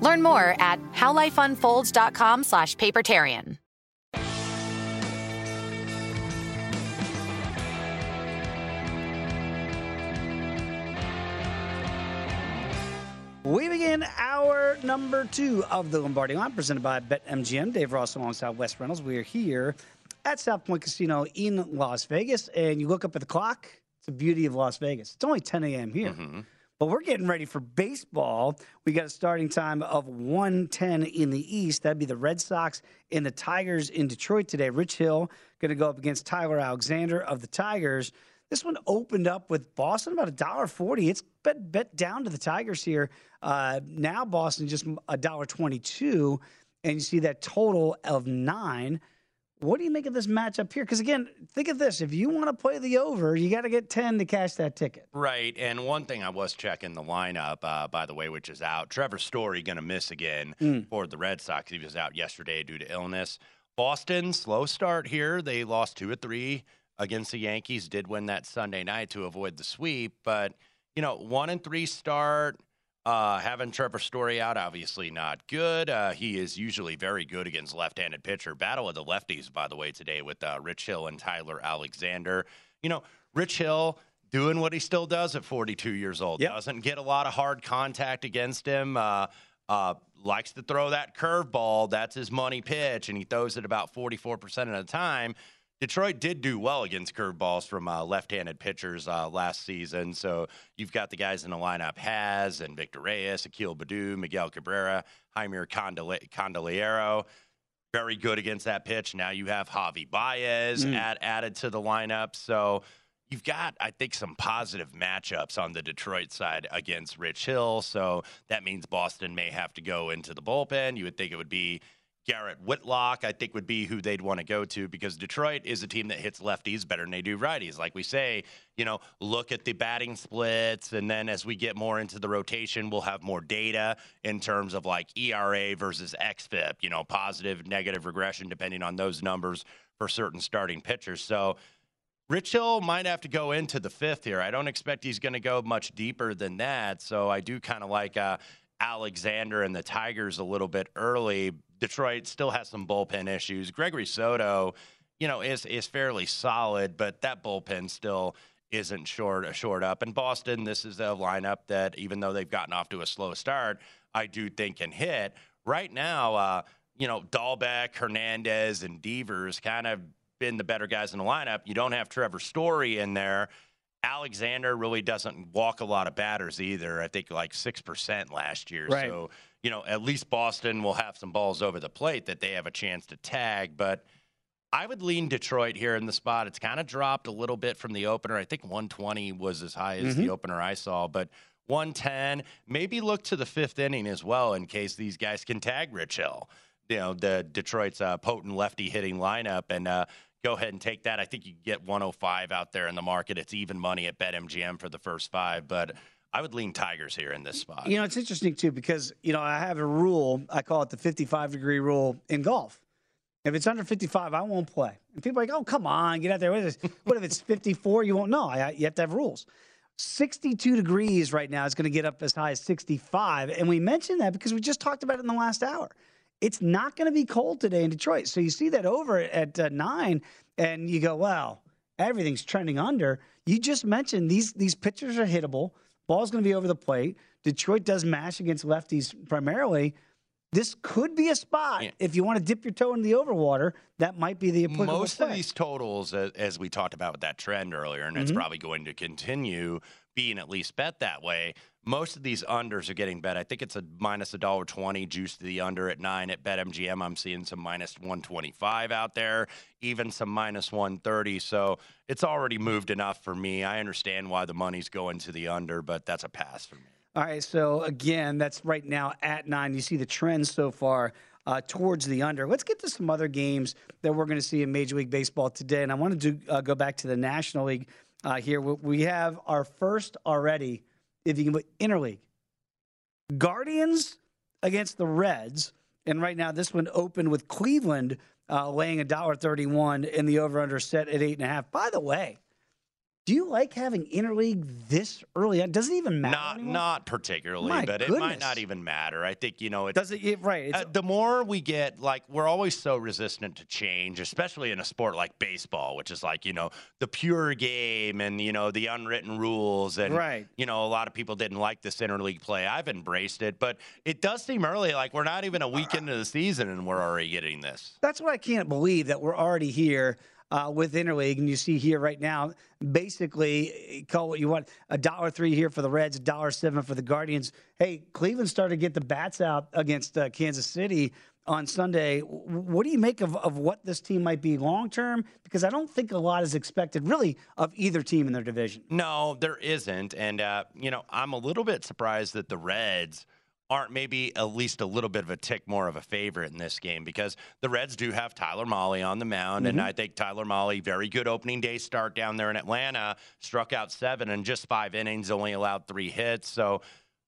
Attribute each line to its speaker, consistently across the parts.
Speaker 1: Learn more at howlifeunfolds.com slash papertarian.
Speaker 2: We begin our number two of the Lombardi line, presented by BetMGM. Dave Ross alongside Wes Reynolds. We are here at South Point Casino in Las Vegas, and you look up at the clock. It's the beauty of Las Vegas. It's only 10 a.m. here.
Speaker 3: Mm-hmm.
Speaker 2: But we're getting ready for baseball. We got a starting time of 110 in the East. That'd be the Red Sox and the Tigers in Detroit today. Rich Hill going to go up against Tyler Alexander of the Tigers. This one opened up with Boston about a dollar forty. It's bet bet down to the Tigers here. Uh, now Boston just a dollar twenty-two, and you see that total of nine. What do you make of this matchup here? Because again, think of this: if you want to play the over, you got to get ten to cash that ticket.
Speaker 3: Right. And one thing I was checking the lineup, uh, by the way, which is out. Trevor Story going to miss again
Speaker 2: Mm.
Speaker 3: for the Red Sox. He was out yesterday due to illness. Boston, slow start here. They lost two or three against the Yankees. Did win that Sunday night to avoid the sweep. But, you know, one and three start. Uh, having Trevor Story out, obviously not good. Uh, he is usually very good against left-handed pitcher. Battle of the lefties, by the way, today with uh, Rich Hill and Tyler Alexander. You know, Rich Hill doing what he still does at 42 years old.
Speaker 2: Yep.
Speaker 3: Doesn't get a lot of hard contact against him. Uh, uh, likes to throw that curveball. That's his money pitch, and he throws it about 44% of the time. Detroit did do well against curveballs from uh, left-handed pitchers uh, last season. So you've got the guys in the lineup: Has and Victor Reyes, Akil Baddoo, Miguel Cabrera, Jeimer Candelario. Very good against that pitch. Now you have Javi Baez
Speaker 2: Mm.
Speaker 3: add, added to the lineup. So you've got, I think, some positive matchups on the Detroit side against Rich Hill. So that means Boston may have to go into the bullpen. You would think it would be Garrett Whitlock, I think, would be who they'd want to go to because Detroit is a team that hits lefties better than they do righties. Like we say, you know, look at the batting splits. And then as we get more into the rotation, we'll have more data in terms of like ERA versus XFIP, you know, positive, negative regression, depending on those numbers for certain starting pitchers. So, Rich Hill might have to go into the fifth here. I don't expect he's going to go much deeper than that. So I do kind of like uh, Alexander and the Tigers a little bit early. Detroit still has some bullpen issues. Gregory Soto, you know, is is fairly solid, but that bullpen still isn't short short up. And Boston, this is a lineup that even though they've gotten off to a slow start, I do think can hit. Right now, uh, you know, Dalbec, Hernandez, and Devers kind of been the better guys in the lineup. You don't have Trevor Story in there. Alexander really doesn't walk a lot of batters either. I think like 6% last year.
Speaker 2: Right.
Speaker 3: So, you know, at least Boston will have some balls over the plate that they have a chance to tag. But I would lean Detroit here in the spot. It's kind of dropped a little bit from the opener. I think 120 was as high as
Speaker 2: Mm-hmm.
Speaker 3: the opener I saw, but 110. Maybe look to the fifth inning as well in case these guys can tag Rich Hill. You know, the Detroit's uh, potent lefty hitting lineup, and uh, go ahead and take that. I think you get 105 out there in the market. It's even money at BetMGM for the first five, but I would lean Tigers here in this spot.
Speaker 2: You know, it's interesting too because you know I have a rule. I call it the 55 degree rule in golf. If it's under 55, I won't play. And people are like, "Oh, come on, get out there." What, is this? what if it's 54? You won't know. I, you have to have rules. 62 degrees right now is going to get up as high as 65, and we mentioned that because we just talked about it in the last hour. It's not going to be cold today in Detroit. So you see that over at uh, nine, and you go, "Wow, everything's trending under." You just mentioned these these pitchers are hittable. Ball's going to be over the plate. Detroit does mash against lefties primarily. This could be a spot
Speaker 3: Yeah.
Speaker 2: if you want to dip your toe into the overwater. That might be the applicable
Speaker 3: most
Speaker 2: play.
Speaker 3: of these totals, as we talked about with that trend earlier, and it's
Speaker 2: Mhm.
Speaker 3: probably going to continue being at least bet that way. Most of these unders are getting bet. I think it's a minus a dollar twenty juice to the under at nine at BetMGM. I'm seeing some minus one twenty five out there, even some minus one thirty. So it's already moved enough for me. I understand why the money's going to the under, but that's a pass for me.
Speaker 2: All right, so again, that's right now at nine. You see the trends so far uh, towards the under. Let's get to some other games that we're going to see in Major League Baseball today. And I wanted to uh, go back to the National League uh, here. We have our first already, if you can put interleague. Guardians against the Reds. And right now, this one opened with Cleveland uh, laying a dollar thirty-one in the over/under set at eight and a half. By the way, do you like having interleague this early on? Does it even matter?
Speaker 3: Not
Speaker 2: anymore?
Speaker 3: not particularly,
Speaker 2: My
Speaker 3: but it might not even matter. I think you know it
Speaker 2: Does it? Right. It's,
Speaker 3: Uh, the more we get, like, we're always so resistant to change, especially in a sport like baseball, which is like, you know, the pure game and, you know, the unwritten rules. And,
Speaker 2: Right.
Speaker 3: you know, a lot of people didn't like this interleague play. I've embraced it, but it does seem early. Like, we're not even a week into the season and we're already getting this.
Speaker 2: that's what I can't believe that we're already here uh, with interleague, and you see here right now, basically call what you want a dollar three here for the Reds, a dollar seven for the Guardians. Hey, Cleveland started to get the bats out against uh, Kansas City on Sunday. What do you make of, of what this team might be long term? Because I don't think a lot is expected really of either team in their division.
Speaker 3: No, there isn't. And, uh, you know, I'm a little bit surprised that the Reds aren't maybe at least a little bit of a tick more of a favorite in this game because the Reds do have Tyler Mahle on the mound. And I think Tyler Mahle, very good opening day start down there in Atlanta, struck out seven in just five innings, only allowed three hits. So,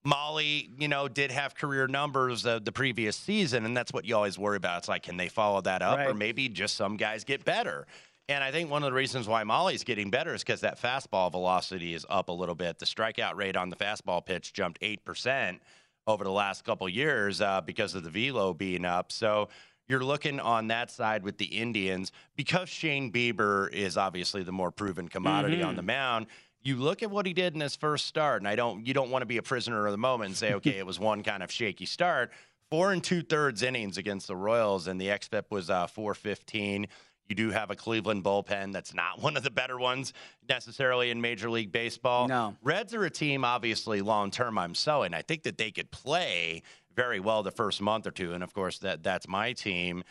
Speaker 3: Mahle, you know, did have career numbers uh, the previous season, and that's what you always worry about. It's like, can they follow that up, or maybe just some guys get better? And I think one of the reasons why Mahle's getting better is because that fastball velocity is up a little bit. The strikeout rate on the fastball pitch jumped 8% over the last couple years uh, because of the velo being up. So you're looking on that side with the Indians because Shane Bieber is obviously the more proven commodity on the mound. You look at what he did in his first start, and I don't. You don't want to be a prisoner of the moment and say, okay, it was one kind of shaky start. Four and two thirds innings against the Royals, and the xFIP was uh, 415. You do have a Cleveland bullpen that's not one of the better ones necessarily in Major League Baseball.
Speaker 2: No.
Speaker 3: Reds are a team, obviously, long term. I'm selling. I think that they could play very well the first month or two, and of course, that that's my team.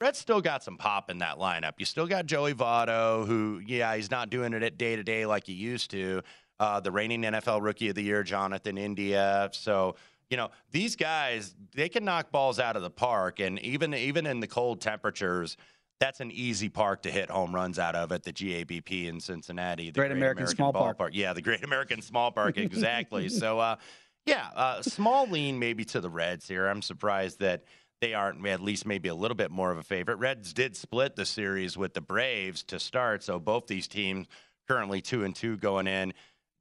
Speaker 3: Reds still got some pop in that lineup. You still got Joey Votto, who, yeah, he's not doing it at day to day like he used to. Uh, the reigning NFL Rookie of the Year, Jonathan India. So, you know, these guys, they can knock balls out of the park, and even even in the cold temperatures, that's an easy park to hit home runs out of at the GABP in Cincinnati. The
Speaker 2: Great American Small Park.
Speaker 3: Yeah, the Great American Small Park, exactly. so, uh, yeah, uh, small lean maybe to the Reds here. I'm surprised that they aren't at least maybe a little bit more of a favorite. Reds did split the series with the Braves to start, so both these teams currently two and two going in.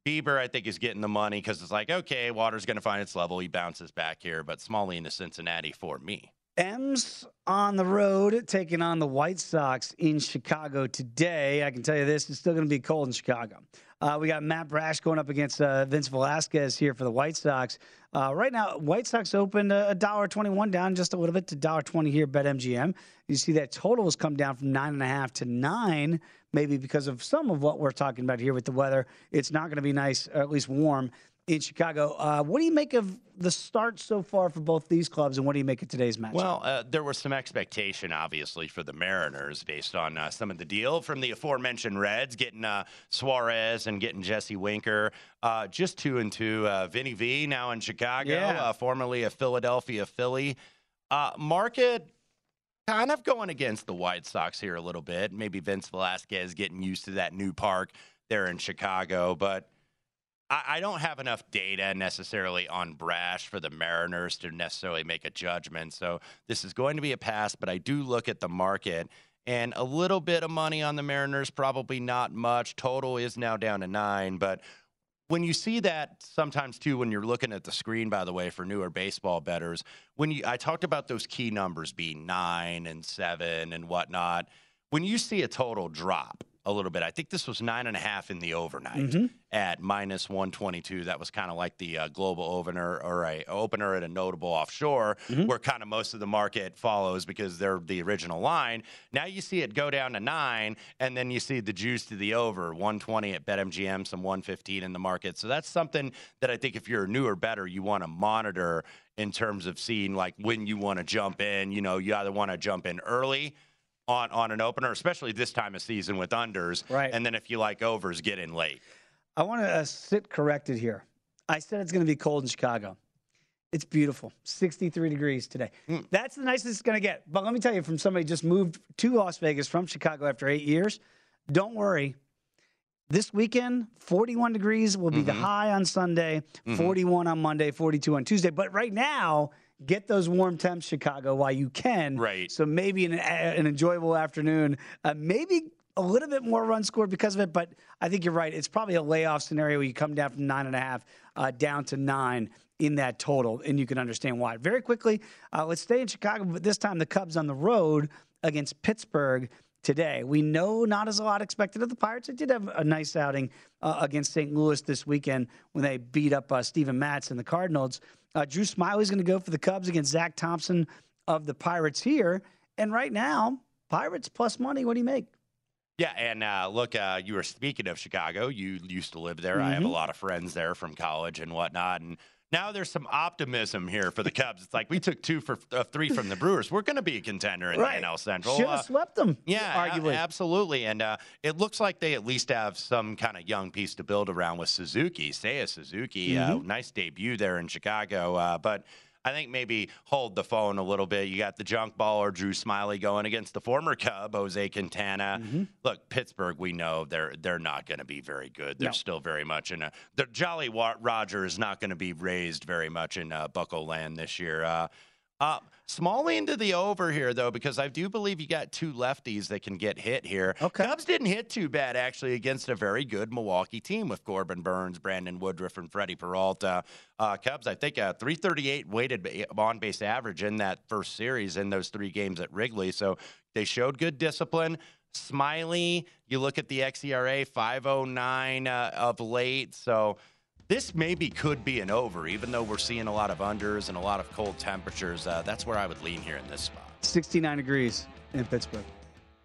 Speaker 3: Bieber, I think, is getting the money because it's like, okay, water's going to find its level. He bounces back here, but small lean to Cincinnati for me.
Speaker 2: M's on the road taking on the White Sox in Chicago today. I can tell you this, it's still going to be cold in Chicago. Uh, we got Matt Brash going up against uh, Vince Velasquez here for the White Sox. Uh, right now, White Sox opened a dollar twenty-one down just a little bit to dollar twenty here. Bet MGM. You see that total has come down from nine and a half to nine, maybe because of some of what we're talking about here with the weather. It's not going to be nice, or at least warm in Chicago. Uh, what do you make of the start so far for both these clubs, and what do you make of today's match?
Speaker 3: Well, uh, there was some expectation, obviously, for the Mariners based on uh, some of the deal from the aforementioned Reds, getting uh, Suarez and getting Jesse Winker. Uh, just two and two. Uh, Vinny V now in Chicago,
Speaker 2: Yeah.
Speaker 3: formerly a Philadelphia Philly. market kind of going against the White Sox here a little bit. Maybe Vince Velasquez getting used to that new park there in Chicago, but I, don't have enough data necessarily on Brash for the Mariners to necessarily make a judgment. So this is going to be a pass, but I do look at the market and a little bit of money on the Mariners, probably not much. Total is now down to nine, but when you see that sometimes too when you're looking at the screen by the way for newer baseball betters when you i talked about those key numbers being nine and seven and whatnot when you see a total drop a little bit. I think this was nine and a half in the overnight at minus 122 that was kind of like the uh, global opener or a opener at a notable offshore where kind of most of the market follows because they're the original line. Now you see it go down to nine and then you see the juice to the over 120 at betmgm some 115 in the market. So that's something that i think if you're a newer better you want to monitor in terms of seeing like when you want to jump in. You know you either want to jump in early on, on an opener, especially this time of season with unders.
Speaker 2: Right.
Speaker 3: And then if you like overs, get in late.
Speaker 2: I want to uh, sit corrected here. I said it's going to be cold in Chicago. It's beautiful, 63 degrees today. Hmm. That's the nicest it's going to get. But let me tell you, from somebody who just moved to Las Vegas from Chicago after eight years, don't worry. This weekend, 41 degrees will be the mm-hmm. high on Sunday, mm-hmm. 41 on Monday, 42 on Tuesday. But right now, get those warm temps, Chicago, while you can.
Speaker 3: Right.
Speaker 2: So maybe an, an enjoyable afternoon. Uh, maybe a little bit more runs scored because of it, but I think you're right. It's probably a layoff scenario where you come down from nine and a half uh, down to nine in that total, and you can understand why. Very quickly, uh, let's stay in Chicago, but this time the Cubs on the road against Pittsburgh today. We know not as a lot expected of the Pirates. They did have a nice outing uh, against St. Louis this weekend when they beat up uh, Steven Matz and the Cardinals. Uh, Drew Smyly's going to go for the Cubs against Zach Thompson of the Pirates here. And right now, Pirates plus money. What do you make?
Speaker 3: Yeah, and uh, look, uh, you were speaking of Chicago. You used to live there. I have a lot of friends there from college and whatnot. And now there's some optimism here for the Cubs. It's like we took two for uh, three from the Brewers. We're going to be a contender in
Speaker 2: Right.
Speaker 3: the NL Central.
Speaker 2: Should
Speaker 3: Uh,
Speaker 2: swept them.
Speaker 3: Yeah,
Speaker 2: arguably.
Speaker 3: absolutely. And uh, it looks like they at least have some kind of young piece to build around with Suzuki. Seiya Suzuki, uh,
Speaker 2: Mm-hmm.
Speaker 3: nice debut there in Chicago. Uh, but I think maybe hold the phone a little bit. You got the junk baller Drew Smyly going against the former Cub Jose Quintana.
Speaker 2: Mm-hmm.
Speaker 3: Look, Pittsburgh, we know they're they're not going to be very good. They're
Speaker 2: No.
Speaker 3: still very much in a. The Jolly Roger is not going to be raised very much in uh, Buckle Land this year. Uh, uh, small into the over here, though, because I do believe you got two lefties that can get hit here.
Speaker 2: Okay.
Speaker 3: Cubs didn't hit too bad, actually, against a very good Milwaukee team with Corbin Burnes, Brandon Woodruff, and Freddie Peralta. Uh, Cubs, I think, a 338 weighted on base average in that first series in those three games at Wrigley. So they showed good discipline. Smyly, you look at the XERA, 509 uh, of late. So this maybe could be an over, even though we're seeing a lot of unders and a lot of cold temperatures. Uh, that's where I would lean here in this spot.
Speaker 2: 69 degrees in Pittsburgh.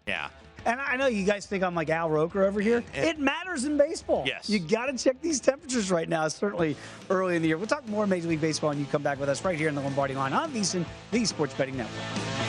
Speaker 3: Yeah.
Speaker 2: And I know you guys think I'm like Al Roker over here. It matters in baseball.
Speaker 3: Yes.
Speaker 2: You got to check these temperatures right now, certainly early in the year. We'll talk more Major League Baseball and you come back with us right here in the Lombardi line on VSiN, the Sports Betting Network.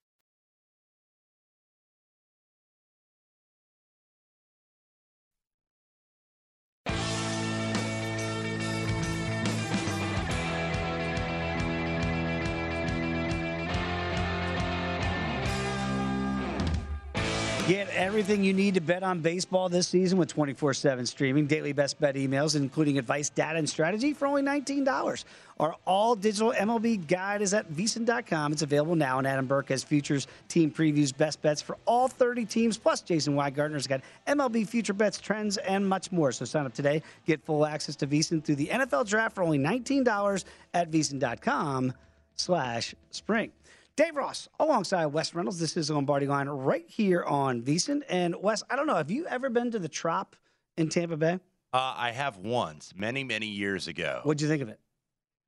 Speaker 2: Get everything you need to bet on baseball this season with 24 7 streaming, daily best bet emails, including advice, data, and strategy for only $19. Our all digital MLB guide is at vsin.com. It's available now, and Adam Burke has futures, team previews, best bets for all 30 teams, plus Jason Weingartner's got MLB future bets, trends, and much more. So sign up today. Get full access to VSIN through the NFL draft for only $19 at vsin.com slash spring. Dave Ross, alongside Wes Reynolds. This is the Lombardi Line right here on VSIN. And Wes, I don't know, have you ever been to the Trop in Tampa Bay?
Speaker 3: Uh, I have once, many, many years ago.
Speaker 2: What'd you think of it?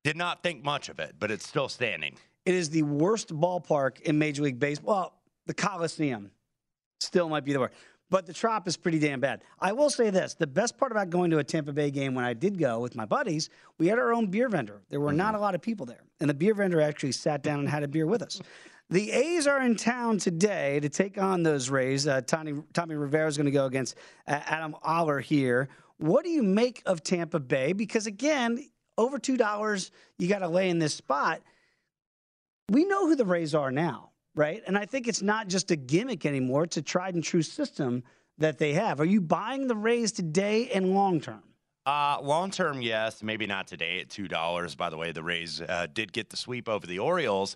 Speaker 3: Did not think much of it, but it's still standing.
Speaker 2: It is the worst ballpark in Major League Baseball. Well, the Coliseum still might be the worst. But the Trop is pretty damn bad. I will say this the best part about going to a Tampa Bay game when I did go with my buddies, we had our own beer vendor. There were not a lot of people there. And the beer vendor actually sat down and had a beer with us. The A's are in town today to take on those Rays. Uh, Tommy, Tommy Rivera is going to go against uh, Adam Oller here. What do you make of Tampa Bay? Because again, over $2, you got to lay in this spot. We know who the Rays are now right? And I think it's not just a gimmick anymore. It's a tried and true system that they have. Are you buying the Rays today and long term?
Speaker 3: Uh, long term, yes. Maybe not today at two dollars. By the way, the Rays uh, did get the sweep over the Orioles,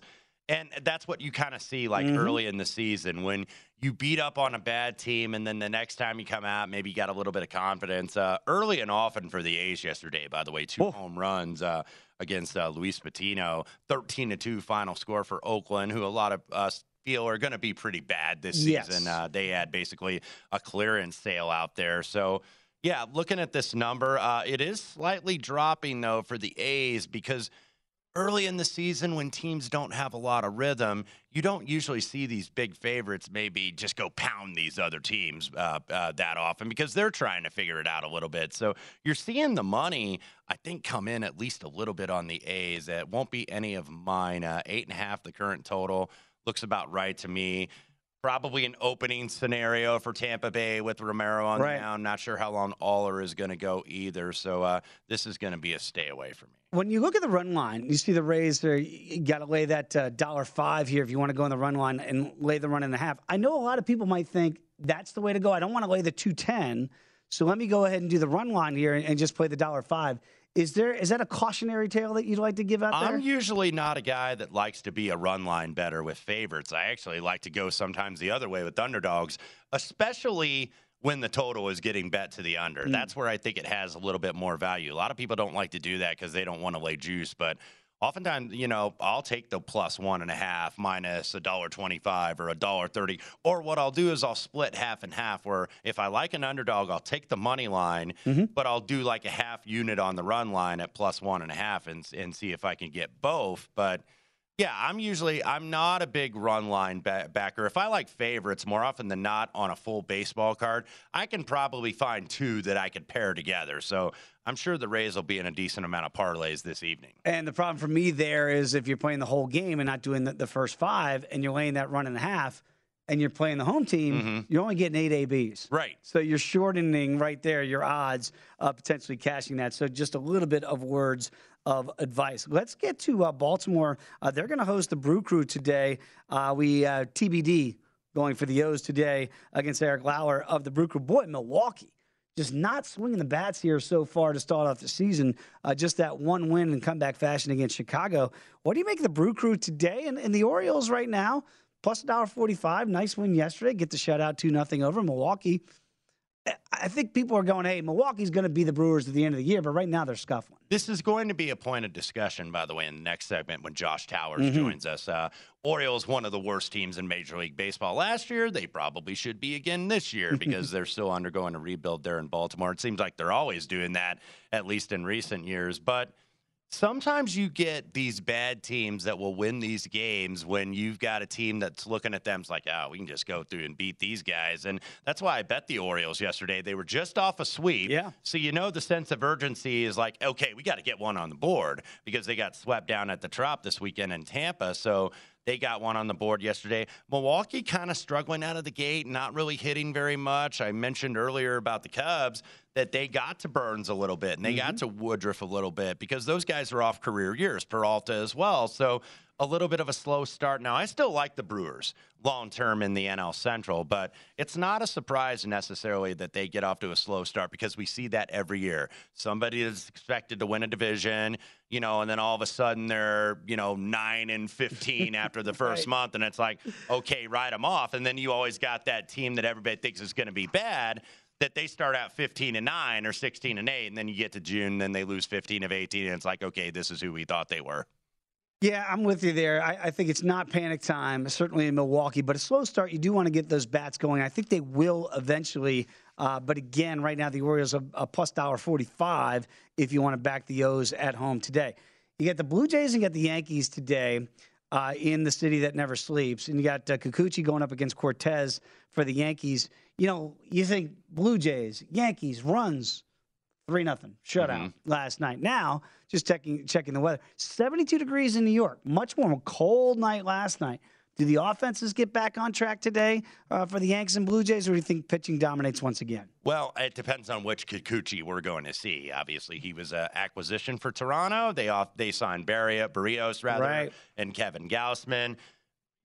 Speaker 3: and that's what you kind of see like
Speaker 2: Mhm.
Speaker 3: early in the season when you beat up on a bad team, and then the next time you come out, maybe you got a little bit of confidence. Uh, early and often for the A's yesterday. By the way, two home runs. Against uh, Luis Patino, thirteen to two final score for Oakland, who a lot of us feel are going to be pretty bad this
Speaker 2: Yes.
Speaker 3: season. Uh, they had basically a clearance sale out there, so yeah, looking at this number, uh, it is slightly dropping though for the A's because early in the season when teams don't have a lot of rhythm, you don't usually see these big favorites maybe just go pound these other teams uh, uh, that often because they're trying to figure it out a little bit. So you're seeing the money, I think, come in at least a little bit on the A's. It won't be any of mine. Uh, eight and a half, the current total looks about right to me. Probably an opening scenario for Tampa Bay with Romero on
Speaker 2: Right.
Speaker 3: the mound. Not sure how long Oller is going to go either. So uh, this is going to be a stay away for me.
Speaker 2: When you look at the run line, you see the Rays there. You got to lay that uh, dollar five here if you want to go on the run line and lay the run and a half. I know a lot of people might think that's the way to go. I don't want to lay the two ten, so let me go ahead and do the run line here and, and just play the dollar five. Is there is that a cautionary tale that you'd like to give out there?
Speaker 3: I'm usually not a guy that likes to be a run line better with favorites. I actually like to go sometimes the other way with underdogs, especially when the total is getting bet to the under.
Speaker 2: Mm.
Speaker 3: That's where I think it has a little bit more value. A lot of people don't like to do that because they don't want to lay juice, but oftentimes, you know, I'll take the plus one and a half minus a dollar twenty-five or a dollar thirty. Or what I'll do is I'll split half and half. Where if I like an underdog, I'll take the money line,
Speaker 2: Mm-hmm.
Speaker 3: but I'll do like a half unit on the run line at plus one and a half and and see if I can get both. But yeah, I'm usually I'm not a big run line ba- backer. If I like favorites more often than not on a full baseball card, I can probably find two that I could pair together. So I'm sure the Rays will be in a decent amount of parlays this evening.
Speaker 2: And the problem for me there is if you're playing the whole game and not doing the, the first five, and you're laying that run and a half, and you're playing the home team, you're only getting eight ABs.
Speaker 3: Mm-hmm. Right.
Speaker 2: So you're shortening right there your odds of potentially cashing that. So just a little bit of words of advice. Let's get to uh, Baltimore. Uh, they're going to host the Brew Crew today. Uh, we uh, TBD going for the O's today against Eric Lauer of the Brew Crew. Boy, Milwaukee just not swinging the bats here so far to start off the season. Uh, just that one win in comeback fashion against Chicago. What do you make of the Brew Crew today and, and the Orioles right now? Plus $1.45. Nice win yesterday. Get the shutout 2 nothing over Milwaukee. I- think people are going, hey, Milwaukee's going to be the Brewers at the end of the year, but right now they're scuffling.
Speaker 3: This is going to be a point of discussion, by the way, in the next segment when Josh Towers
Speaker 2: Mm-hmm.
Speaker 3: joins us. Uh, Orioles, one of the worst teams in Major League Baseball last year. They probably should be again this year because they're still undergoing a rebuild there in Baltimore. It seems like they're always doing that, at least in recent years. But sometimes you get these bad teams that will win these games when you've got a team that's looking at them it's like oh we can just go through and beat these guys. And that's why i bet the orioles yesterday they were just off a sweep.
Speaker 2: Yeah.
Speaker 3: so you know the sense of urgency is like okay we got to get one on the board because they got swept down at the trop this weekend in tampa. So they got one on the board yesterday. Milwaukee kind of struggling out of the gate, not really hitting very much. I mentioned earlier about the Cubs that they got to Burnes a little bit and they got mm-hmm. to Woodruff a little bit because those guys are off career years, Peralta as well. So a little bit of a slow start. Now, I still like the Brewers long term in the NL Central, but it's not a surprise necessarily that they get off to a slow start because we see that every year. Somebody is expected to win a division, you know, and then all of a sudden they're, you know, 9 and 15 after the first month and it's like, okay, write them off. And then you always got that team that everybody thinks is going to be bad that they start out 15 and 9 or 16 and 8 and then you get to June and then they lose 15 of 18 and it's like, okay, this is who we thought they were.
Speaker 2: Yeah, I'm with you there. I, I think it's not panic time, certainly in Milwaukee, but a slow start. You do want to get those bats going. I think they will eventually. Uh, but again, right now the Orioles are a plus dollar forty-five if you want to back the O's at home today. You got the Blue Jays and you got the Yankees today uh, in the city that never sleeps, and you got uh, Kikuchi going up against Cortes for the Yankees. You know, you think Blue Jays, Yankees, runs three nothing shutout last night. Now, just checking checking the weather, seventy two degrees in New York, much more cold night last night. Do the offenses get back on track today uh, for the Yanks and Blue Jays, or do you think pitching dominates once again?
Speaker 3: Well, it depends on which Kikuchi we're going to see. Obviously, he was an acquisition for Toronto. They off they signed Barria, Berrios rather,
Speaker 2: Right.
Speaker 3: and Kevin Gausman.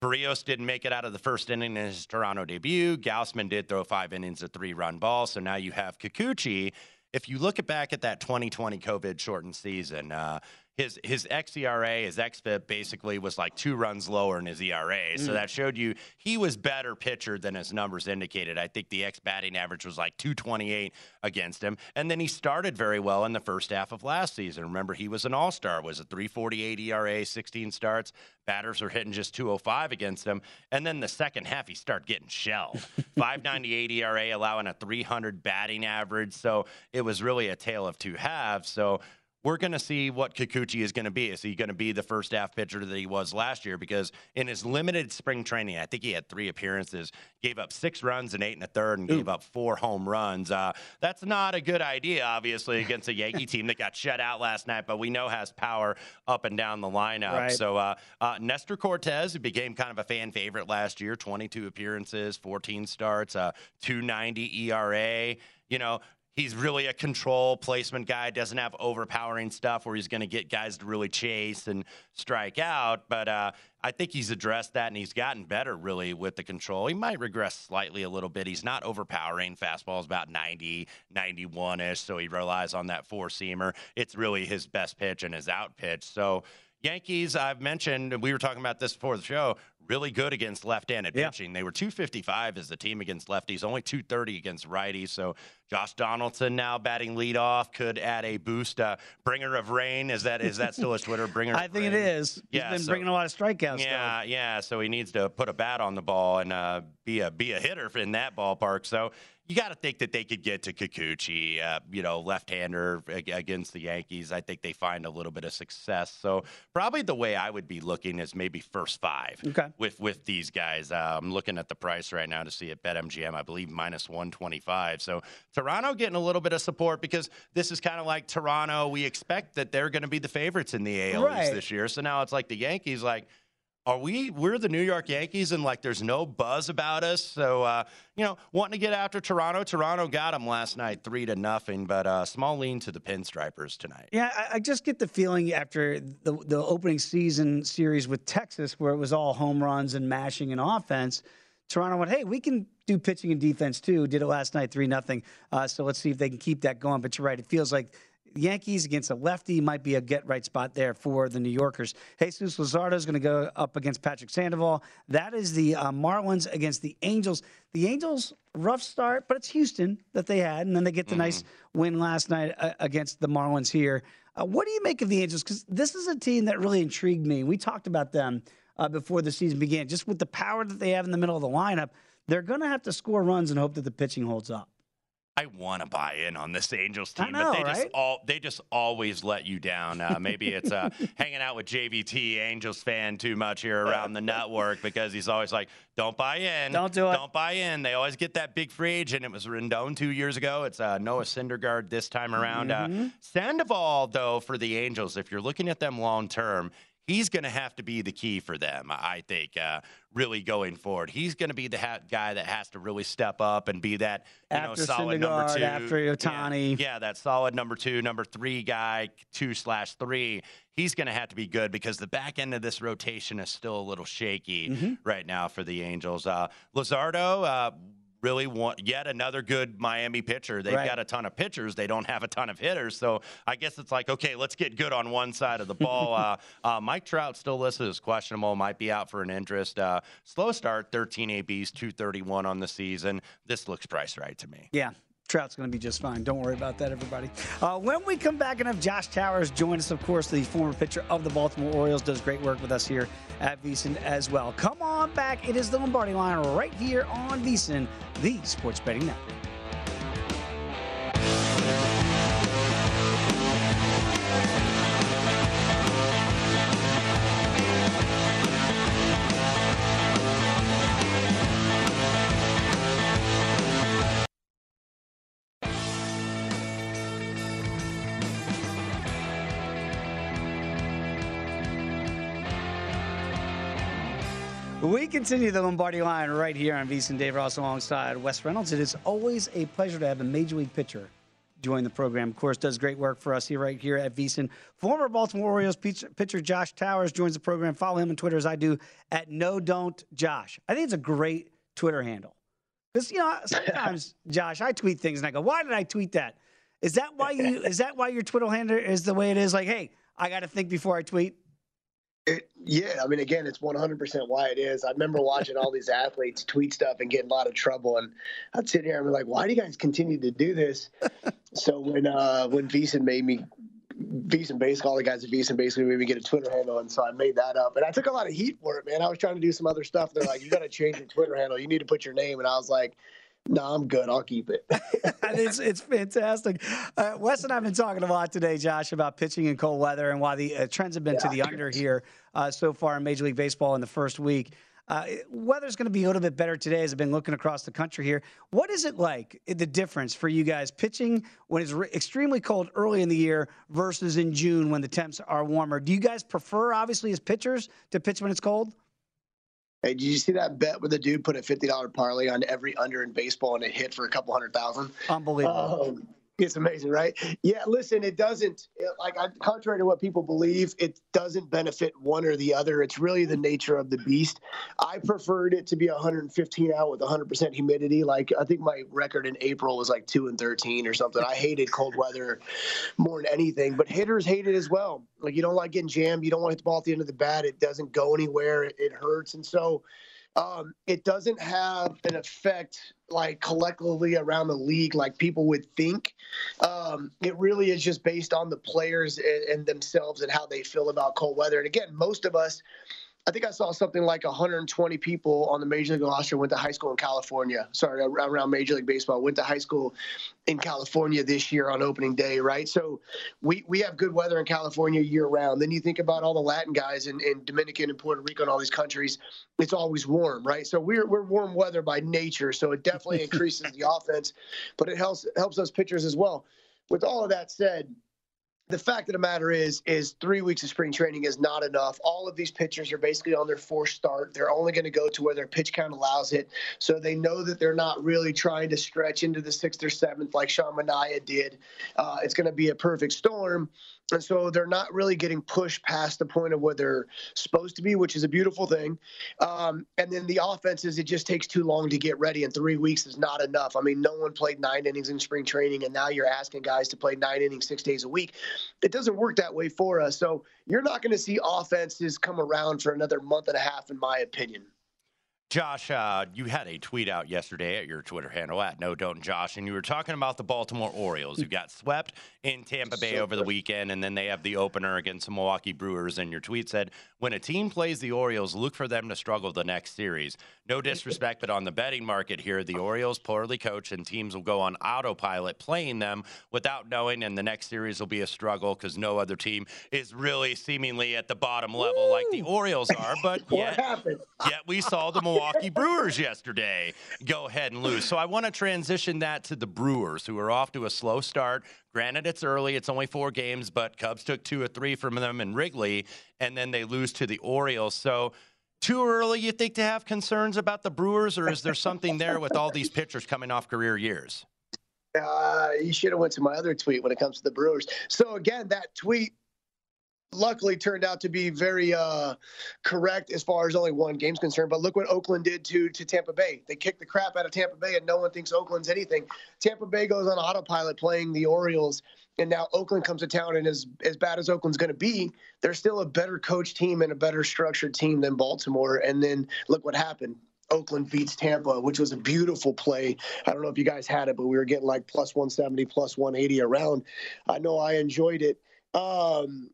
Speaker 3: Berrios didn't make it out of the first inning in his Toronto debut. Gaussman did throw five innings of three-run ball. So now you have Kikuchi. If you look back at that 2020 COVID shortened season, uh, his his xERA, his xFIP basically was like two runs lower in his ERA. So mm. that showed you he was better pitcher than his numbers indicated. I think the X batting average was like 228 against him. And then he started very well in the first half of last season. Remember, he was an all star, was a 348 ERA, 16 starts. Batters were hitting just 205 against him. And then the second half, he started getting shelled. 598 ERA, allowing a 300 batting average. So it was really a tale of two halves. So we're going to see what Kikuchi is going to be. Is he going to be the first half pitcher that he was last year? Because in his limited spring training, I think he had three appearances, gave up six runs and eight and a third, and gave up four home runs. Uh, that's not a good idea, obviously, against a Yankee team that got shut out last night, but we know has power up and down the lineup.
Speaker 2: Right.
Speaker 3: So uh, uh, Nestor Cortes, who became kind of a fan favorite last year, 22 appearances, 14 starts, uh, 290 ERA. You know, he's really a control placement guy. Doesn't have overpowering stuff where he's going to get guys to really chase and strike out. But uh, I think he's addressed that and he's gotten better really with the control. He might regress slightly a little bit. He's not overpowering. Fastball is about 90, 91 ish. So he relies on that four seamer. It's really his best pitch and his out pitch. So Yankees, I've mentioned, we were talking about this before the show, really good against left-handed
Speaker 2: Yeah.
Speaker 3: pitching. They were 255 as the team against lefties, only 230 against righties. So Josh Donaldson now batting leadoff could add a boost. Uh, bringer of rain is that is that still his Twitter bringer?
Speaker 2: I think it
Speaker 3: rain?
Speaker 2: is. He's
Speaker 3: Yeah,
Speaker 2: been
Speaker 3: so-
Speaker 2: bringing a lot of strikeouts. though.
Speaker 3: Yeah, yeah. So he needs to put a bat on the ball and uh, be a be a hitter in that ballpark. So you got to think that they could get to Kikuchi, uh, you know, left-hander against the Yankees. I think they find a little bit of success. So probably the way I would be looking is maybe first five
Speaker 2: Okay.
Speaker 3: with with these guys. Uh, I'm looking at the price right now to see at BetMGM. I believe minus 125. So Toronto getting a little bit of support because this is kind of like Toronto. We expect that they're going to be the favorites in the AL East
Speaker 2: Right.
Speaker 3: this year. So now it's like the Yankees, like. Are we? We're the New York Yankees, and like, there's no buzz about us. So, uh, you know, wanting to get after Toronto. Toronto got them last night, three to nothing. But uh, small lean to the Pinstripers tonight.
Speaker 2: Yeah, I, I just get the feeling after the the opening season series with Texas, where it was all home runs and mashing and offense. Toronto went, hey, we can do pitching and defense too. Did it last night, three nothing. Uh, so let's see if they can keep that going. But you're right, it feels like Yankees against a lefty might be a get right spot there for the New Yorkers. Jesus Luzardo is going to go up against Patrick Sandoval. That is the uh, Marlins against the Angels. The Angels rough start, but it's Houston that they had, and then they get the nice win last night uh, against the Marlins here. Uh, what do you make of the Angels? Because this is a team that really intrigued me. We talked about them uh, before the season began. Just with the power that they have in the middle of the lineup, they're going to have to score runs and hope that the pitching holds up.
Speaker 3: I want to buy in on this Angels team,
Speaker 2: know,
Speaker 3: but they just all they just always let you down. Uh, maybe it's uh, hanging out with JVT Angels fan too much here around the network because he's always like, "Don't buy in,
Speaker 2: Don't do it."
Speaker 3: don't buy in." They always get that big free agent. It was Rendon two years ago. It's uh, Noah Syndergaard this time around.
Speaker 2: Mm-hmm.
Speaker 3: Uh, Sandoval though for the Angels, if you're looking at them long term. He's going to have to be the key for them, I think, uh, really going forward. He's going to be the ha- guy that has to really step up and be that you know
Speaker 2: After
Speaker 3: solid number two.
Speaker 2: after
Speaker 3: Yeah.
Speaker 2: Ohtani.
Speaker 3: Yeah, that solid number two, number three guy, two slash three. He's going to have to be good because the back end of this rotation is still a little shaky
Speaker 2: Mm-hmm.
Speaker 3: right now for the Angels. Uh, Lazardo. Uh, Really want yet another good Miami pitcher. They've
Speaker 2: Right.
Speaker 3: got a ton of pitchers. They don't have a ton of hitters. So I guess it's like, okay, let's get good on one side of the ball. uh, uh, Mike Trout still listed as questionable, might be out for an interest. Uh, slow start, 13 ABs, 231 on the season. This looks priced right to me.
Speaker 2: Yeah, Trout's going to be just fine. Don't worry about that, everybody. Uh, when we come back and have Josh Towers join us, of course, the former pitcher of the Baltimore Orioles, does great work with us here at VSiN as well. Come on back. It is the Lombardi line right here on VSiN, the Sports Betting Network. Continue the Lombardi line right here on VSiN. Dave Ross alongside Wes Reynolds. It is always a pleasure to have a major league pitcher join the program. Of course, does great work for us here right here at VSiN. Former Baltimore Orioles pitcher, pitcher Josh Towers joins the program. Follow him on Twitter as I do at No Don't Josh. I think it's a great Twitter handle because you know sometimes Josh, I tweet things and I go, "Why did I tweet that? Is that why you? Is that why your Twitter handle is the way it is? Like, hey, I got to think before I tweet.
Speaker 4: It, yeah, I mean, again, it's 100% why it is. I remember watching all these athletes tweet stuff and get in a lot of trouble, and I'd sit here and be like, "Why do you guys continue to do this?" so when uh, when VSiN made me, VSiN basically all the guys at VSiN basically made me get a Twitter handle, and so I made that up, and I took a lot of heat for it, man. I was trying to do some other stuff. They're like, "You got to change your Twitter handle. You need to put your name," and I was like. No, I'm good. I'll keep it.
Speaker 2: It's it's fantastic. Uh, Wes and I have been talking a lot today, Josh, about pitching in cold weather and why the uh, trends have been to the under here uh, so far in Major League Baseball in the first week. Uh, weather's going to be a little bit better today as I've been looking across the country here. What is it like, the difference for you guys pitching when it's re- extremely cold early in the year versus in June when the temps are warmer? Do you guys prefer, obviously, as pitchers to pitch when it's cold?
Speaker 4: Hey, did you see that bet where the dude put a fifty dollar parlay on every under in baseball and it hit for a couple hundred thousand?
Speaker 2: Unbelievable.
Speaker 4: Um, It's amazing, right? Yeah, listen, it doesn't, like, contrary to what people believe, it doesn't benefit one or the other. It's really the nature of the beast. I preferred it to be 115 out with 100% humidity. Like, I think my record in April was like 2 and 13 or something. I hated cold weather more than anything, but hitters hate it as well. Like, you don't like getting jammed. You don't want to hit the ball at the end of the bat. It doesn't go anywhere. It, it hurts. And so, um, it doesn't have an effect like collectively around the league like people would think. Um, it really is just based on the players and, and, themselves and how they feel about cold weather. And again, most of us I think I saw something like 120 people on the Major League roster went to high school in California. Sorry, around Major League Baseball went to high school in California this year on opening day, right? So we we have good weather in California year round. Then you think about all the Latin guys in, in Dominican and Puerto Rico and all these countries, it's always warm, right? So we're we're warm weather by nature, so it definitely increases the offense, but it helps helps us pitchers as well. With all of that said, the fact of the matter is is three weeks of spring training is not enough. All of these pitchers are basically on their fourth start. They're only going to go to where their pitch count allows it. So they know that they're not really trying to stretch into the sixth or seventh like sean Manaea did. Uh, it's going to be a perfect storm and so they're not really getting pushed past the point of where they're supposed to be, which is a beautiful thing. Um, and then the offenses, it just takes too long to get ready, and three weeks is not enough. I mean, no one played nine innings in spring training, and now you're asking guys to play nine innings six days a week. It doesn't work that way for us. So you're not going to see offenses come around for another month and a half, in my opinion.
Speaker 3: Josh, uh, you had a tweet out yesterday at your Twitter handle at No Don't Josh, and you were talking about the Baltimore Orioles who got swept in Tampa Bay over the weekend, and then they have the opener against the Milwaukee Brewers. And your tweet said, "When a team plays the Orioles, look for them to struggle the next series. No disrespect, but on the betting market here, the Orioles poorly coached, and teams will go on autopilot playing them without knowing, and the next series will be a struggle because no other team is really seemingly at the bottom level Woo! like the Orioles are. But yet, yet we saw the Milwaukee." Milwaukee Brewers yesterday go ahead and lose. So I want to transition that to the Brewers, who are off to a slow start. Granted, it's early, it's only four games, but Cubs took two or three from them in Wrigley, and then they lose to the Orioles. So too early, you think, to have concerns about the Brewers, or is there something there with all these pitchers coming off career years?
Speaker 4: Uh, you should have went to my other tweet when it comes to the Brewers. So again, that tweet luckily turned out to be very uh, correct as far as only one game's concerned. But look what Oakland did to to Tampa Bay. They kicked the crap out of Tampa Bay, and no one thinks Oakland's anything. Tampa Bay goes on autopilot playing the Orioles, and now Oakland comes to town. And as as bad as Oakland's going to be, they're still a better coach team and a better structured team than Baltimore. And then look what happened. Oakland beats Tampa, which was a beautiful play. I don't know if you guys had it, but we were getting like plus 170, plus 180 around. I know I enjoyed it. Um,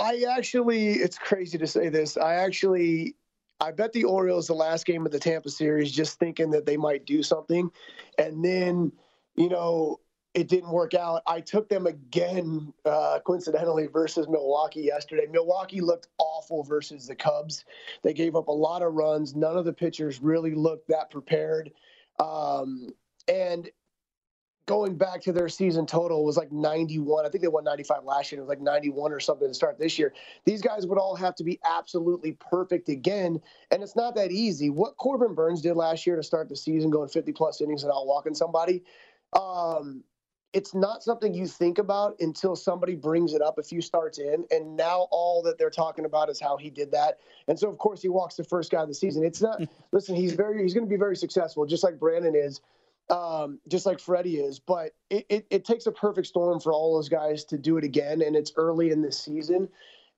Speaker 4: I actually, it's crazy to say this. I actually, I bet the Orioles the last game of the Tampa series, just thinking that they might do something, and then, you know, it didn't work out. I took them again, uh, coincidentally, versus Milwaukee yesterday. Milwaukee looked awful versus the Cubs. They gave up a lot of runs. None of the pitchers really looked that prepared. Um, and going back to their season total was like 91. I think they won 95 last year. It was like 91 or something to start this year. These guys would all have to be absolutely perfect again. And it's not that easy. What Corbin Burnes did last year to start the season, going 50 plus innings and out walking somebody, um, it's not something you think about until somebody brings it up a few starts in. And now all that they're talking about is how he did that. And so, of course, he walks the first guy of the season. It's not, listen, he's very, he's going to be very successful, just like Brandon is um, just like Freddie is. But it, it, it, takes a perfect storm for all those guys to do it again, and it's early in the season.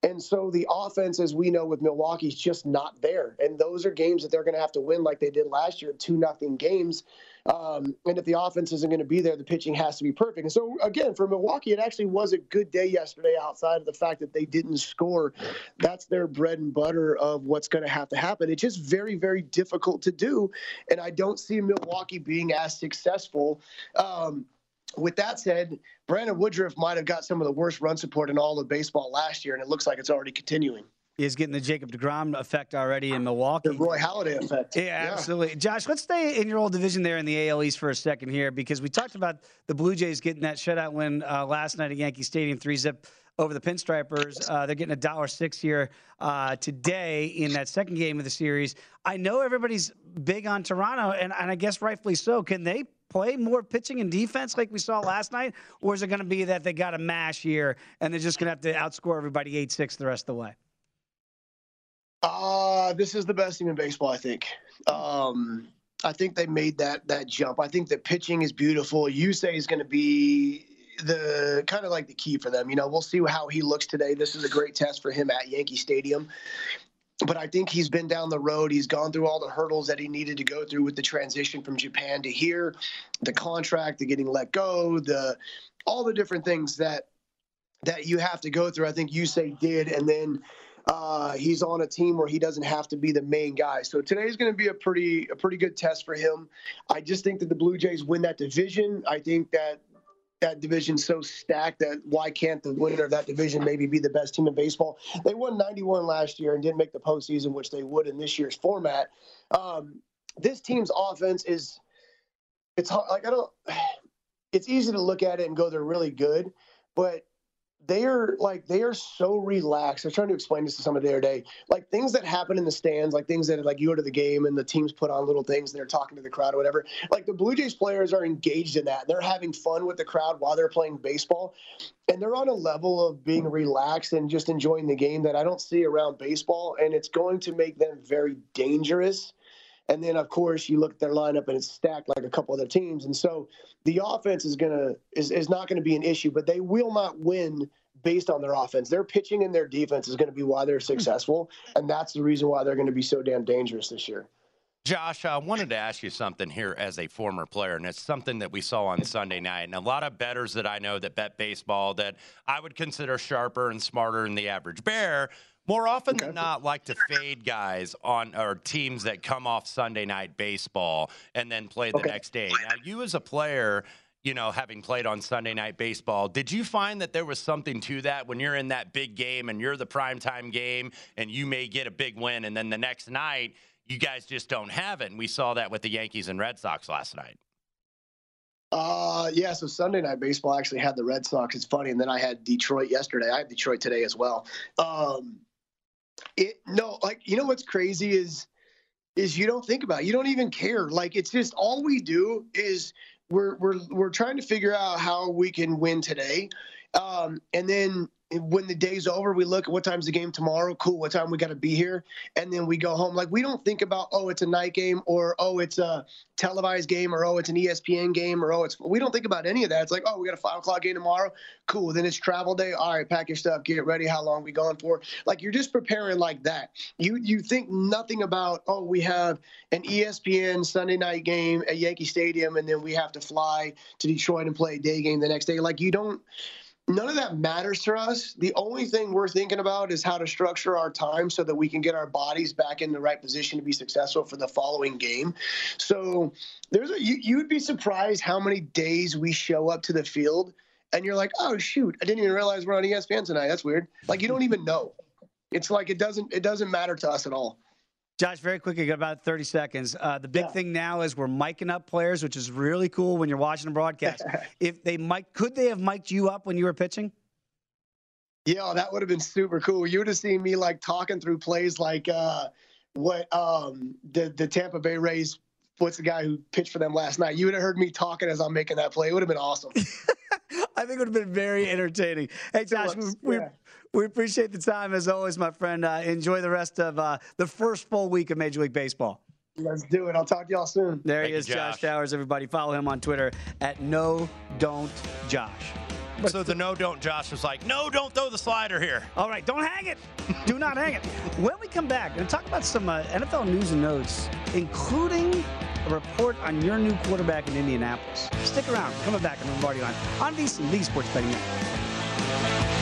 Speaker 4: And so the offense, as we know with Milwaukee, is just not there. And those are games that they're going to have to win like they did last year, two nothing games. Um, and if the offense isn't going to be there, the pitching has to be perfect. And so, again, for Milwaukee, it actually was a good day yesterday outside of the fact that they didn't score. That's their bread and butter of what's going to have to happen. It's just very, very difficult to do. And I don't see Milwaukee being as successful. Um, with that said, Brandon Woodruff might have got some of the worst run support in all of baseball last year, and it looks like it's already continuing
Speaker 2: is getting the Jacob DeGrom effect already in Milwaukee.
Speaker 4: The Roy Halladay effect.
Speaker 2: Yeah, yeah, absolutely. Josh, let's stay in your old division there in the AL East for a second here because we talked about the Blue Jays getting that shutout win uh, last night at Yankee Stadium, three zip over the Pinstripers. Uh, they're getting a dollar six here uh, today in that second game of the series. I know everybody's big on Toronto, and, and I guess rightfully so. Can they play more pitching and defense like we saw last night, or is it going to be that they got a mash here and they're just going to have to outscore everybody eight six the rest of the way?
Speaker 4: Uh, this is the best team in baseball, I think. Um, I think they made that that jump. I think the pitching is beautiful. Yusei is going to be the kind of like the key for them. You know, we'll see how he looks today. This is a great test for him at Yankee Stadium. But I think he's been down the road. He's gone through all the hurdles that he needed to go through with the transition from Japan to here, the contract, the getting let go, the all the different things that that you have to go through. I think Yusei did, and then uh, he's on a team where he doesn't have to be the main guy. So today's going to be a pretty a pretty good test for him. I just think that the Blue Jays win that division. I think that that division's so stacked that why can't the winner of that division maybe be the best team in baseball? They won 91 last year and didn't make the postseason, which they would in this year's format. Um, this team's offense is it's hard, like I don't. It's easy to look at it and go they're really good, but they are like they are so relaxed. I was trying to explain this to somebody the other day. Like things that happen in the stands, like things that like you go to the game and the teams put on little things and they're talking to the crowd or whatever. Like the Blue Jays players are engaged in that. They're having fun with the crowd while they're playing baseball. And they're on a level of being relaxed and just enjoying the game that I don't see around baseball. And it's going to make them very dangerous. And then of course you look at their lineup and it's stacked like a couple other teams. And so the offense is gonna is, is not gonna be an issue, but they will not win based on their offense. Their pitching and their defense is gonna be why they're successful. And that's the reason why they're gonna be so damn dangerous this year.
Speaker 3: Josh, I wanted to ask you something here as a former player, and it's something that we saw on Sunday night. And a lot of bettors that I know that bet baseball that I would consider sharper and smarter than the average bear more often than not like to fade guys on or teams that come off Sunday night baseball and then play the
Speaker 4: Okay.
Speaker 3: next day. Now, you as a player, you know, having played on Sunday night baseball, did you find that there was something to that when you're in that big game and you're the primetime game and you may get a big win and then the next night you guys just don't have it? And we saw that with the Yankees and Red Sox last night.
Speaker 4: Uh, yeah. So Sunday night baseball actually had the Red Sox. It's funny, and then I had Detroit yesterday. I had Detroit today as well. Um, it no, like you know what's crazy is is you don't think about it. You don't even care. Like it's just all we do is we're we're we're trying to figure out how we can win today, um, and then when the day's over, we look at what time's the game tomorrow. Cool, what time we got to be here, and then we go home. Like we don't think about oh it's a night game or oh it's a televised game or oh it's an ESPN game or oh it's we don't think about any of that. It's like oh we got a five o'clock game tomorrow. Cool, then it's travel day. All right, pack your stuff, get ready. How long we going for? Like you're just preparing like that. You you think nothing about oh we have an ESPN Sunday night game at Yankee Stadium and then we have to fly to Detroit and play a day game the next day. Like you don't none of that matters to us. The only thing we're thinking about is how to structure our time so that we can get our bodies back in the right position to be successful for the following game. So there's a you, you'd be surprised how many days we show up to the field and you're like, oh shoot, I didn't even realize we're on ESPN tonight. That's weird. Like you don't even know. It's like it doesn't it doesn't matter to us at all.
Speaker 2: Josh, very quickly, got about 30 seconds. Uh, the big thing now is we're miking up players, which is really cool when you're watching a broadcast. if they mic, could they have mic'd you up when you were pitching?
Speaker 4: Yeah, that would have been super cool. You would have seen me like talking through plays like uh, what um, the the Tampa Bay Rays. What's the guy who pitched for them last night? You would have heard me talking as I'm making that play. It would have been awesome.
Speaker 2: I think it would have been very entertaining. Hey, Josh, we, we,
Speaker 4: yeah.
Speaker 2: we appreciate the time as always, my friend. Uh, enjoy the rest of uh, the first full week of Major League Baseball.
Speaker 4: Let's do it. I'll talk to y'all soon.
Speaker 2: There
Speaker 3: Thank
Speaker 2: he is, Josh
Speaker 3: Josh.
Speaker 2: Towers. Everybody, follow him on Twitter at No Don't Josh.
Speaker 3: So the no don't Josh was like, no, don't throw the slider here.
Speaker 2: All right, don't hang it. Do not hang it. When we come back, we're going to talk about some uh, NFL news and notes, including a report on your new quarterback in Indianapolis. Stick around. Coming back on the Lombardi line on VSiN, the Sports Betting Network.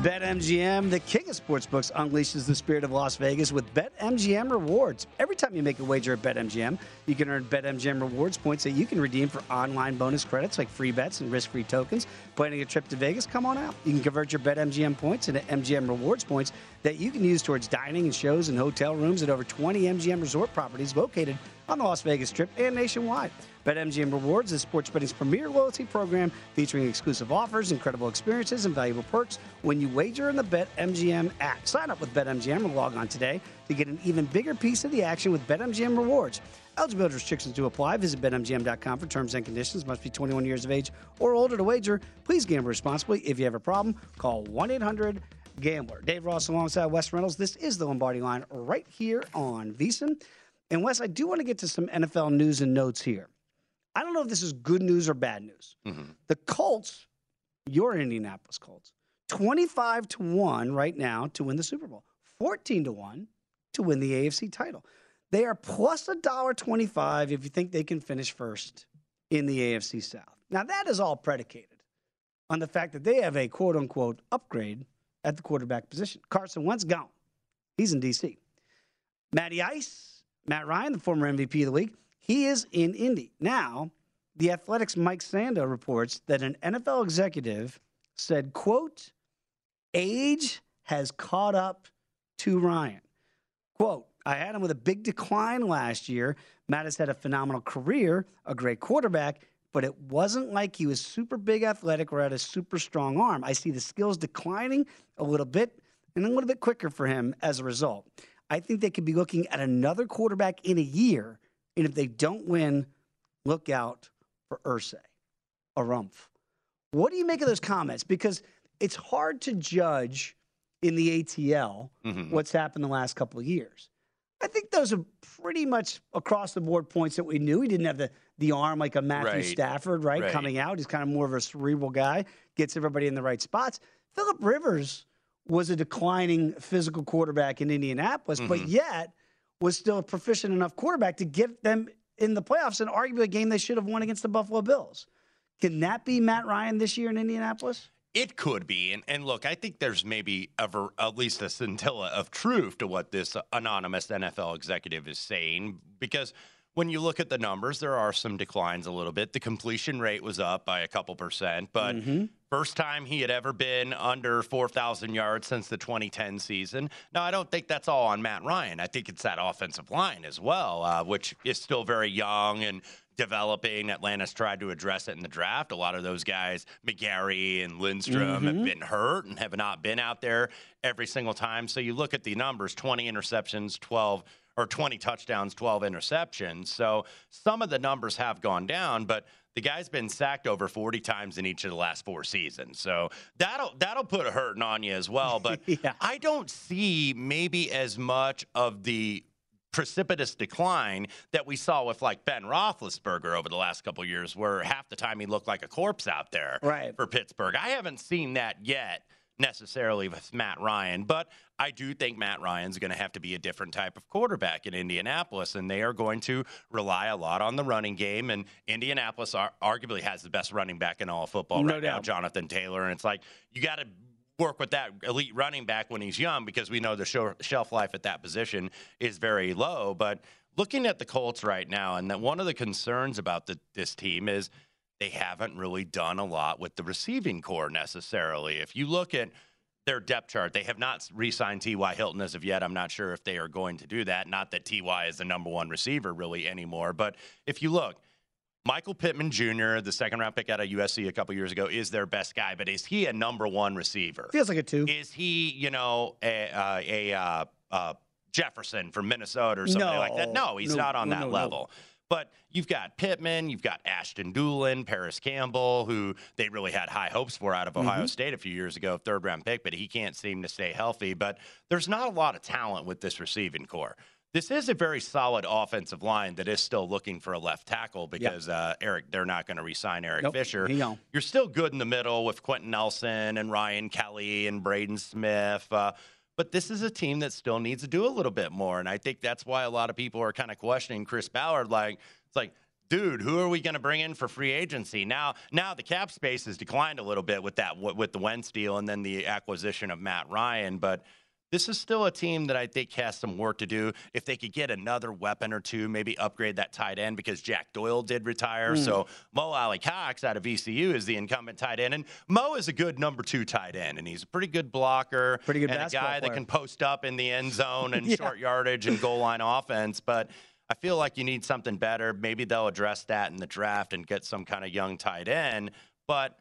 Speaker 2: BetMGM, the king of sportsbooks, unleashes the spirit of Las Vegas with BetMGM rewards. Every time you make a wager at BetMGM, you can earn BetMGM rewards points that you can redeem for online bonus credits like free bets and risk free tokens. Planning a trip to Vegas? Come on out. You can convert your BetMGM points into MGM rewards points that you can use towards dining and shows and hotel rooms at over 20 MGM resort properties located on the Las Vegas Strip and nationwide. BetMGM Rewards is sports betting's premier loyalty program featuring exclusive offers, incredible experiences, and valuable perks when you wager in the BetMGM app. Sign up with BetMGM and log on today to get an even bigger piece of the action with BetMGM Rewards. Eligibility restrictions do apply. Visit BetMGM.com for terms and conditions. Must be 21 years of age or older to wager. Please gamble responsibly. If you have a problem, call 1 800 Gambler. Dave Ross alongside Wes Reynolds. This is the Lombardi line right here on VSiN. And Wes, I do want to get to some NFL news and notes here. I don't know if this is good news or bad news.
Speaker 3: Mm-hmm.
Speaker 2: The Colts, your Indianapolis Colts, 25 to 1 right now to win the Super Bowl, 14 to 1 to win the AFC title. They are plus $1.25 if you think they can finish first in the AFC South. Now, that is all predicated on the fact that they have a quote unquote upgrade at the quarterback position. Carson Wentz gone. He's in D.C. Matty Ice, Matt Ryan, the former MVP of the league, he is in Indy. Now, the Athletics' Mike Sando reports that an NFL executive said, quote, age has caught up to Ryan. Quote, I had him with a big decline last year. Mattis had a phenomenal career, a great quarterback, but it wasn't like he was super big athletic or had a super strong arm. I see the skills declining a little bit and a little bit quicker for him as a result. I think they could be looking at another quarterback in a year, and if they don't win, look out for Irsay. a. What do you make of those comments? Because it's hard to judge in the ATL
Speaker 3: Mhm.
Speaker 2: what's happened the last couple of years. I think those are pretty much across the board points that we knew. He didn't have the, the arm like a Matthew
Speaker 3: Right.
Speaker 2: Stafford, right?
Speaker 3: Right.
Speaker 2: Coming out. He's kind of more of a cerebral guy, gets everybody in the right spots. Philip Rivers was a declining physical quarterback in Indianapolis, but
Speaker 3: Mhm.
Speaker 2: yet was still a proficient enough quarterback to get them in the playoffs and arguably a game they should have won against the Buffalo Bills. Can that be Matt Ryan this year in Indianapolis?
Speaker 3: It could be, and, and look, I think there's maybe ever at least a scintilla of truth to what this uh, anonymous NFL executive is saying, because when you look at the numbers, there are some declines a little bit. The completion rate was up by a couple percent, but first time he had ever been under 4,000 yards since the 2010 season. Now, I don't think that's all on Matt Ryan. I think it's that offensive line as well, uh, which is still very young and developing. Atlanta's tried to address it in the draft. A lot of those guys, McGary and Lindstrom, have
Speaker 5: Mhm.
Speaker 3: been hurt and have not been out there every single time. So you look at the numbers 20 interceptions, 12 or 20 touchdowns, 12 interceptions. So some of the numbers have gone down, but the guy's been sacked over 40 times in each of the last four seasons. So that'll that'll put a hurting on you as well. But I don't see maybe as much of the precipitous decline that we saw with like Ben Roethlisberger over the last couple of years, where half the time he looked like a corpse out there
Speaker 2: Right.
Speaker 3: for Pittsburgh. I haven't seen that yet necessarily with Matt Ryan, but I do think Matt Ryan's going to have to be a different type of quarterback in Indianapolis, and they are going to rely a lot on the running game. And Indianapolis are, arguably has the best running back in all of football
Speaker 2: No
Speaker 3: right now. Jonathan Taylor. And it's like you got to work with that elite running back when he's young because we know the shor- shelf life at that position is very low. But looking at the Colts right now, and that one of the concerns about the, this team is they haven't really done a lot with the receiving core necessarily. If you look at their depth chart, they have not re-signed T.Y. Hilton as of yet. I'm not sure if they are going to do that. Not that T.Y. is the number one receiver really anymore, but if you look. Michael Pittman Jr., the second round pick out of USC a couple years ago, is their best guy, but is he a number one receiver?
Speaker 2: Feels like a two.
Speaker 3: Is he, you know, a, uh, a uh, uh, Jefferson from Minnesota or somebody like that?
Speaker 2: No.
Speaker 3: No, he's
Speaker 2: No,
Speaker 3: not on
Speaker 2: no,
Speaker 3: that
Speaker 2: no, no.
Speaker 3: level. But you've got Pittman, you've got Ashton Dulin, Parris Campbell, who they really had high hopes for out of Ohio
Speaker 2: Mhm.
Speaker 3: State a few years ago, third round pick, but he can't seem to stay healthy. But there's not a lot of talent with this receiving core. This is a very solid offensive line that is still looking for a left tackle because uh, Eric, they're not going to re-sign Eric
Speaker 2: Nope,
Speaker 3: Fisher. You're still good in the middle with Quenton Nelson and Ryan Kelly and Braden Smith. Uh, but this is a team that still needs to do a little bit more. And I think that's why a lot of people are kind of questioning Chris Ballard. Like, it's like, dude, who are we going to bring in for free agency? Now, now the cap space has declined a little bit with that, with the Wentz deal and then the acquisition of Matt Ryan. But this is still a team that I think has some work to do. If they could get another weapon or two, maybe upgrade that tight end because Jack Doyle did retire.
Speaker 2: Hmm.
Speaker 3: So Mo Alie-Cox out of VCU is the incumbent tight end. And Mo is a good number two tight end, and he's a pretty good blocker.
Speaker 2: Pretty good
Speaker 3: and a guy that can post up in the end zone and
Speaker 2: Yeah.
Speaker 3: short yardage and goal line offense. But I feel like you need something better. Maybe they'll address that in the draft and get some kind of young tight end. But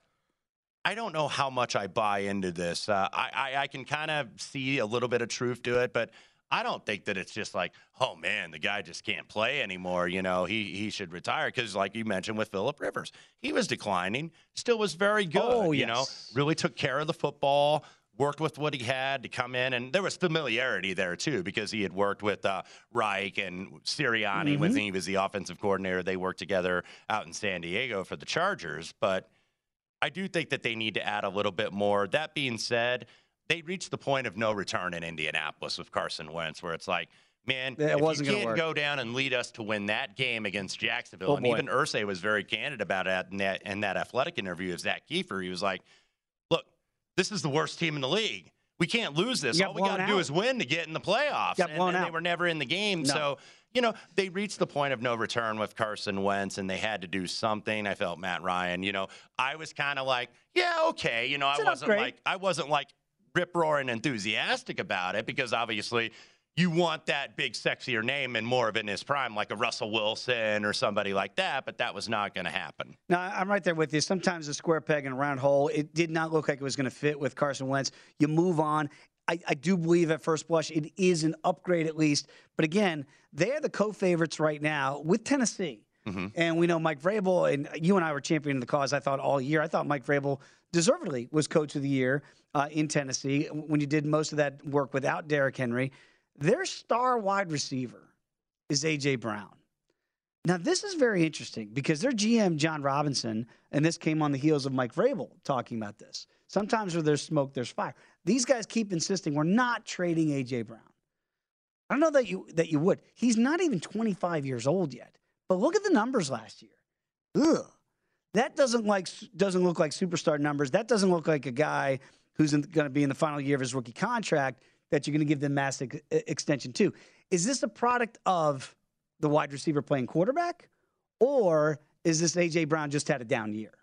Speaker 3: I don't know how much I buy into this. Uh, I, I, I can kind of see a little bit of truth to it, but I don't think that it's just like, oh man, the guy just can't play anymore. You know, he he should retire because, like you mentioned with Philip Rivers, he was declining, still was very good.
Speaker 2: Oh, yes.
Speaker 3: you know, really took care of the football. Worked with what he had to come in, and there was familiarity there too because he had worked with uh, Reich and Sirianni when
Speaker 2: Mhm.
Speaker 3: he was the offensive coordinator. They worked together out in San Diego for the Chargers, but I do think that they need to add a little bit more. That being said, they reached the point of no return in Indianapolis with Carson Wentz, where it's like, man,
Speaker 2: it
Speaker 3: if
Speaker 2: wasn't
Speaker 3: you can't go down and lead us to win that game against Jacksonville,
Speaker 2: Oh,
Speaker 3: and
Speaker 2: boy.
Speaker 3: even Irsay was very candid about it in that in that athletic interview of Zak Keefer. He was like, look, this is the worst team in the league. We can't lose this. All we got to do is win to get in the playoffs. And, and they were never in the game.
Speaker 2: No.
Speaker 3: So, you know, they reached the point of no return with Carson Wentz and they had to do something. I felt Matt Ryan, you know, I was kind of like, yeah, okay. You know,
Speaker 2: It's
Speaker 3: I wasn't
Speaker 2: upgrade.
Speaker 3: like, I wasn't like rip roaring enthusiastic about it because obviously you want that big, sexier name and more of it in his prime, like a Russell Wilson or somebody like that. But that was not going to happen.
Speaker 2: No, I'm right there with you. Sometimes a square peg in a round hole. It did not look like it was going to fit with Carson Wentz. You move on. I, I do believe at first blush it is an upgrade at least. But again, they're the co-favorites right now with Tennessee.
Speaker 3: Mm-hmm.
Speaker 2: And we know Mike Vrabel, and you and I were championing the cause, I thought, all year. I thought Mike Vrabel deservedly was coach of the year uh, in Tennessee when you did most of that work without Derrick Henry. Their star wide receiver is A.J. Brown. Now, this is very interesting because their GM, Jon Robinson, and this came on the heels of Mike Vrabel talking about this. Sometimes where there's smoke, there's fire. These guys keep insisting we're not trading A.J. Brown. I don't know that you that you would. He's not even 25 years old yet. But look at the numbers last year. Ugh. That doesn't like doesn't look like superstar numbers. That doesn't look like a guy who's going to be in the final year of his rookie contract that you're going to give them mass ex- extension to. Is this a product of the wide receiver playing quarterback, or is this AJ Brown just had a down year?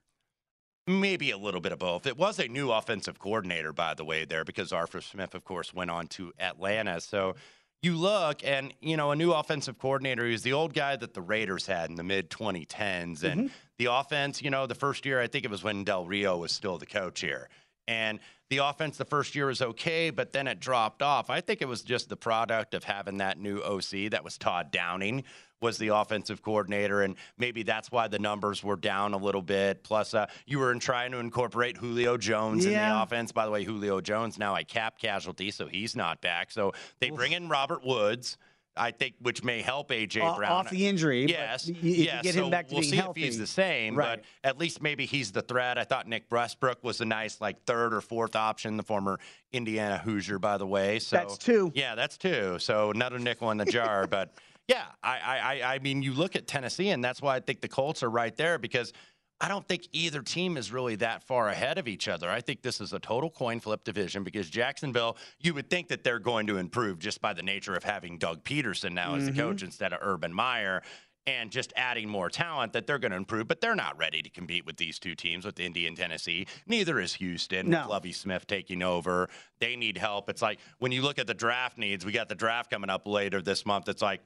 Speaker 3: Maybe a little bit of both. It was a new offensive coordinator, by the way, there because Arthur Smith, of course, went on to Atlanta. So you look and you know a new offensive coordinator he's the old guy that the raiders had in the mid 2010s and mm-hmm. the offense you know the first year i think it was when del rio was still the coach here and the offense the first year was okay, but then it dropped off. I think it was just the product of having that new OC that was Todd Downing was the offensive coordinator, and maybe that's why the numbers were down a little bit. Plus, uh, you were trying to incorporate Julio Jones yeah. in the offense. By the way, Julio Jones now a cap casualty, so he's not back. So they bring in Robert Woods. I think, which may help AJ Brown
Speaker 2: off the injury.
Speaker 3: Yes, yes.
Speaker 2: get
Speaker 3: so
Speaker 2: him back to
Speaker 3: we'll
Speaker 2: being
Speaker 3: see
Speaker 2: healthy.
Speaker 3: if he's the same,
Speaker 2: right.
Speaker 3: but at least maybe he's the threat. I thought Nick Westbrook was a nice like third or fourth option, the former Indiana Hoosier, by the way. So
Speaker 2: that's two.
Speaker 3: Yeah, that's two. So another nickel in the jar, but. Yeah, I, I, I mean, you look at Tennessee, and that's why I think the Colts are right there because I don't think either team is really that far ahead of each other. I think this is a total coin flip division because Jacksonville, you would think that they're going to improve just by the nature of having Doug Pederson now mm-hmm. as the mm-hmm. coach instead of Urban Meyer and just adding more talent that they're going to improve, but they're not ready to compete with these two teams with Indy and Tennessee. Neither is Houston no. with Lovie Smith taking over. They need help. It's like when you look at the draft needs, we got the draft coming up later this month. It's like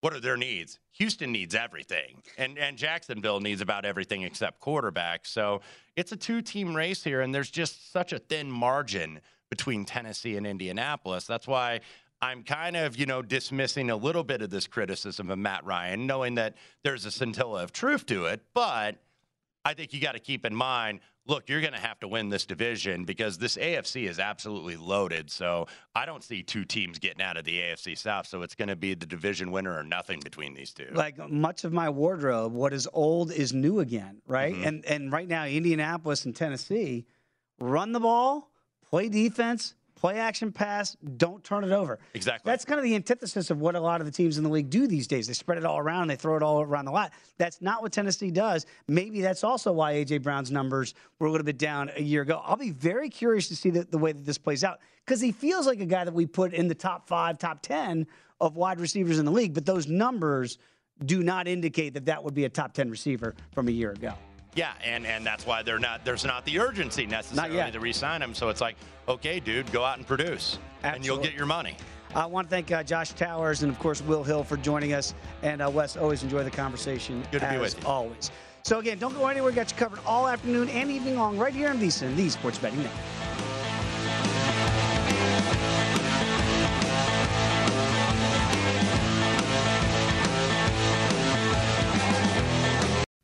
Speaker 3: what are their needs? Houston needs everything, and and Jacksonville needs about everything except quarterback. So it's a two team race here, and there's just such a thin margin between Tennessee and Indianapolis. That's why I'm kind of, you know, dismissing a little bit of this criticism of Matt Ryan, knowing that there's a scintilla of truth to it. But I think you got to keep in mind look, you're going to have to win this division because this AFC is absolutely loaded. So I don't see two teams getting out of the AFC South. So it's going to be the division winner or nothing between these two.
Speaker 2: Like much of my wardrobe, what is old is new again, right? Mm-hmm. And and right now, Indianapolis and Tennessee run the ball, play defense, play action pass, don't turn it over.
Speaker 3: Exactly.
Speaker 2: That's kind of the antithesis of what a lot of the teams in the league do these days. They spread it all around, they throw it all around the lot. That's not what Tennessee does. Maybe that's also why A.J. Brown's numbers were a little bit down a year ago. I'll be very curious to see the, the way that this plays out because he feels like a guy that we put in the top five, top 10 of wide receivers in the league, but those numbers do not indicate that that would be a top 10 receiver from a year ago.
Speaker 3: Yeah, and and that's why they're not. There's not the urgency necessarily to re-sign him. So it's like, okay, dude, go out and produce, Absolutely. and you'll get your money.
Speaker 2: I want to thank uh, Josh Towers and of course Will Hill for joining us. And uh, Wes, always enjoy the conversation.
Speaker 3: Good to be with you.
Speaker 2: Always. So again, don't go anywhere. Got you covered all afternoon and evening long right here on VSIN, the Sports Betting Network.